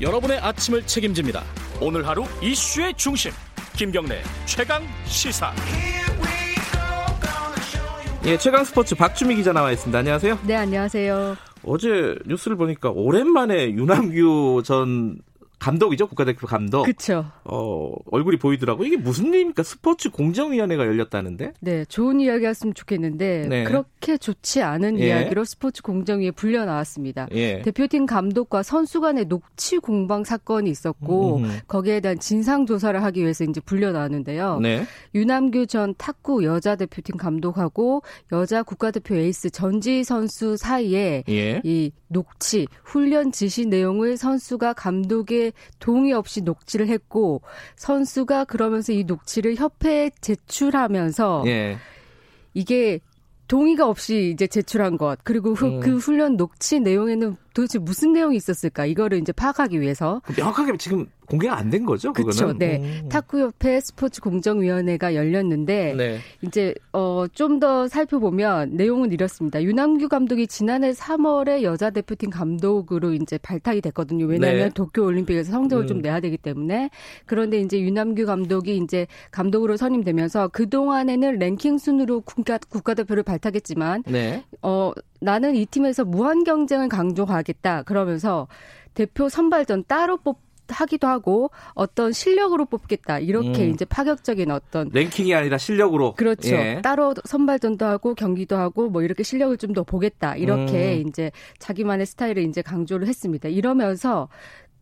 여러분의 아침을 책임집니다. 오늘 하루 이슈의 중심 김경래 최강 시사. 예, 최강 스포츠 박주미 기자 나와 있습니다. 안녕하세요. 네, 안녕하세요. 어제 뉴스를 보니까 오랜만에 유남규 전 감독이죠 국가대표 감독. 그렇죠. 어 얼굴이 보이더라고. 이게 무슨 일입니까? 스포츠 공정위원회가 열렸다는데. 네, 좋은 이야기였으면 좋겠는데 네. 그렇게 좋지 않은 예. 이야기로 스포츠 공정위에 불려 나왔습니다. 예. 대표팀 감독과 선수 간의 녹취 공방 사건이 있었고 음. 거기에 대한 진상 조사를 하기 위해서 이제 불려 나왔는데요. 네. 유남규 전 탁구 여자 대표팀 감독하고 여자 국가대표 에이스 전지 선수 사이에 예. 이 녹취 훈련 지시 내용을 선수가 감독의 동의 없이 녹취를 했고 선수가 그러면서 이 녹취를 협회에 제출하면서 예. 이게 동의가 없이 이제 제출한 것 그리고 그, 음. 그 훈련 녹취 내용에는 도대체 무슨 내용이 있었을까 이거를 이제 파악하기 위해서 명확하게 지금 공개가 안 된 거죠 그렇죠 네 음. 탁구협회 스포츠 공정위원회가 열렸는데 네. 이제 어, 좀 더 살펴보면 내용은 이렇습니다 유남규 감독이 지난해 3월에 여자 대표팀 감독으로 이제 발탁이 됐거든요 왜냐하면 네. 도쿄올림픽에서 성적을 음. 좀 내야 되기 때문에 그런데 이제 유남규 감독이 이제 감독으로 선임되면서 그 동안에는 랭킹 순으로 국가 국가대표를 발탁했지만 네. 어 나는 이 팀에서 무한 경쟁을 강조하 겠다. 그러면서 대표 선발전 따로 뽑 하기도 하고 어떤 실력으로 뽑겠다 이렇게 음. 이제 파격적인 어떤 랭킹이 아니라 실력으로 그렇죠 예. 따로 선발전도 하고 경기도 하고 뭐 이렇게 실력을 좀 더 보겠다 이렇게 음. 이제 자기만의 스타일을 이제 강조를 했습니다 이러면서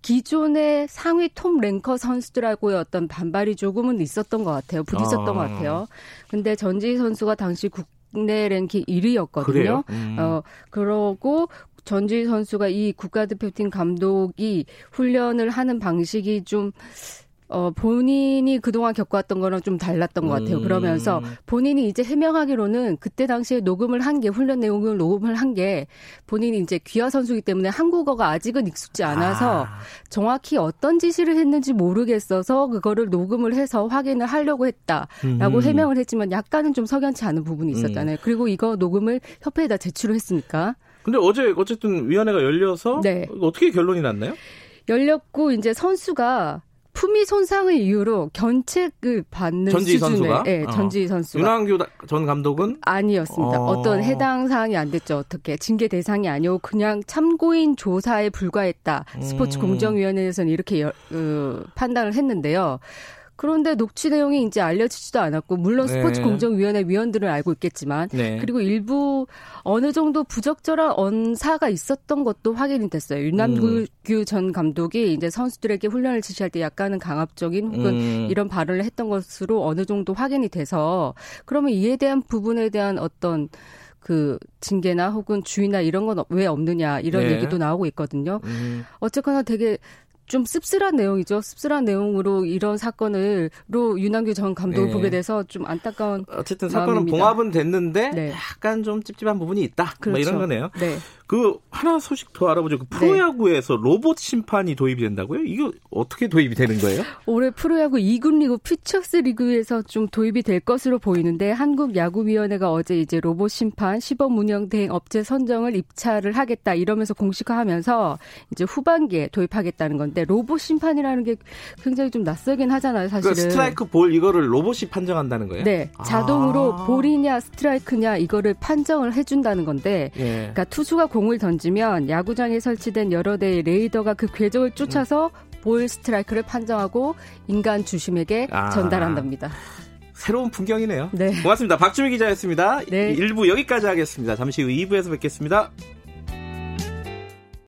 기존의 상위 톱 랭커 선수들하고의 어떤 반발이 조금은 있었던 것 같아요 부딪혔던 아. 것 같아요 근데 전지 선수가 당시 국 국내 랭킹 1위였거든요. 음. 어, 그러고 전지 선수가 이 국가대표팀 감독이 훈련을 하는 방식이 좀 어, 본인이 그동안 겪어왔던 거랑 좀 달랐던 것 같아요. 그러면서 음. 본인이 이제 해명하기로는 그때 당시에 녹음을 한 게, 훈련 내용을 녹음을 한 게 본인이 이제 귀화 선수이기 때문에 한국어가 아직은 익숙지 않아서 아. 정확히 어떤 지시를 했는지 모르겠어서 그거를 녹음을 해서 확인을 하려고 했다라고 음. 해명을 했지만 약간은 좀 석연치 않은 부분이 음. 있었잖아요. 음. 그리고 이거 녹음을 협회에다 제출을 했으니까. 근데 어제 어쨌든 위원회가 열려서 네. 어떻게 결론이 났나요? 열렸고 이제 선수가 품위 손상을 이유로 견책을 받는 전지 수준의 선수가? 네, 전지 선수가 윤항규 전 감독은 아니었습니다. 어. 떤 해당 사항이 안 됐죠. 어떻게 징계 대상이 아니고 그냥 참고인 조사에 불과했다. 스포츠 음. 공정위원회에서는 이렇게 여, 어, 판단을 했는데요. 그런데 녹취 내용이 이제 알려지지도 않았고 물론 스포츠 네. 공정위원회 위원들은 알고 있겠지만 네. 그리고 일부 어느 정도 부적절한 언사가 있었던 것도 확인이 됐어요. 윤남규 음. 전 감독이 이제 선수들에게 훈련을 지시할 때 약간은 강압적인 혹은 음. 이런 발언을 했던 것으로 어느 정도 확인이 돼서 그러면 이에 대한 부분에 대한 어떤 그 징계나 혹은 주의나 이런 건 왜 없느냐 이런 네. 얘기도 나오고 있거든요. 음. 어쨌거나 되게 좀 씁쓸한 내용이죠. 씁쓸한 내용으로 이런 사건을로 윤한규 전 감독을 네. 보게 돼서 좀 안타까운 어쨌든 사건은 마음입니다. 봉합은 됐는데 네. 약간 좀 찝찝한 부분이 있다. 그렇죠. 뭐 이런. 거네요. 네. 그 하나 소식 더 알아보죠. 그 프로야구에서 네. 로봇 심판이 도입이 된다고요? 이거 어떻게 도입이 되는 거예요? 올해 프로야구 2군 리그 퓨처스 리그에서 좀 도입이 될 것으로 보이는데 한국야구위원회가 어제 이제 로봇 심판 시범 운영 대행 업체 선정을 입찰을 하겠다 이러면서 공식화하면서 이제 후반기에 도입하겠다는 건데 로봇 심판이라는 게 굉장히 좀 낯설긴 하잖아요, 사실은. 그러니까 스트라이크 볼 이거를 로봇이 판정한다는 거예요? 네, 자동으로 아. 볼이냐 스트라이크냐 이거를 판정을 해준다는 건데, 예. 그러니까 투수가 공을 던지면 야구장에 설치된 여러 대의 레이더가 그 궤적을 쫓아서 음. 볼 스트라이크를 판정하고 인간 주심에게 아. 전달한답니다. 새로운 풍경이네요. 네. 고맙습니다. 박주미 기자였습니다. 네. 1부 여기까지 하겠습니다. 잠시 후 2부에서 뵙겠습니다.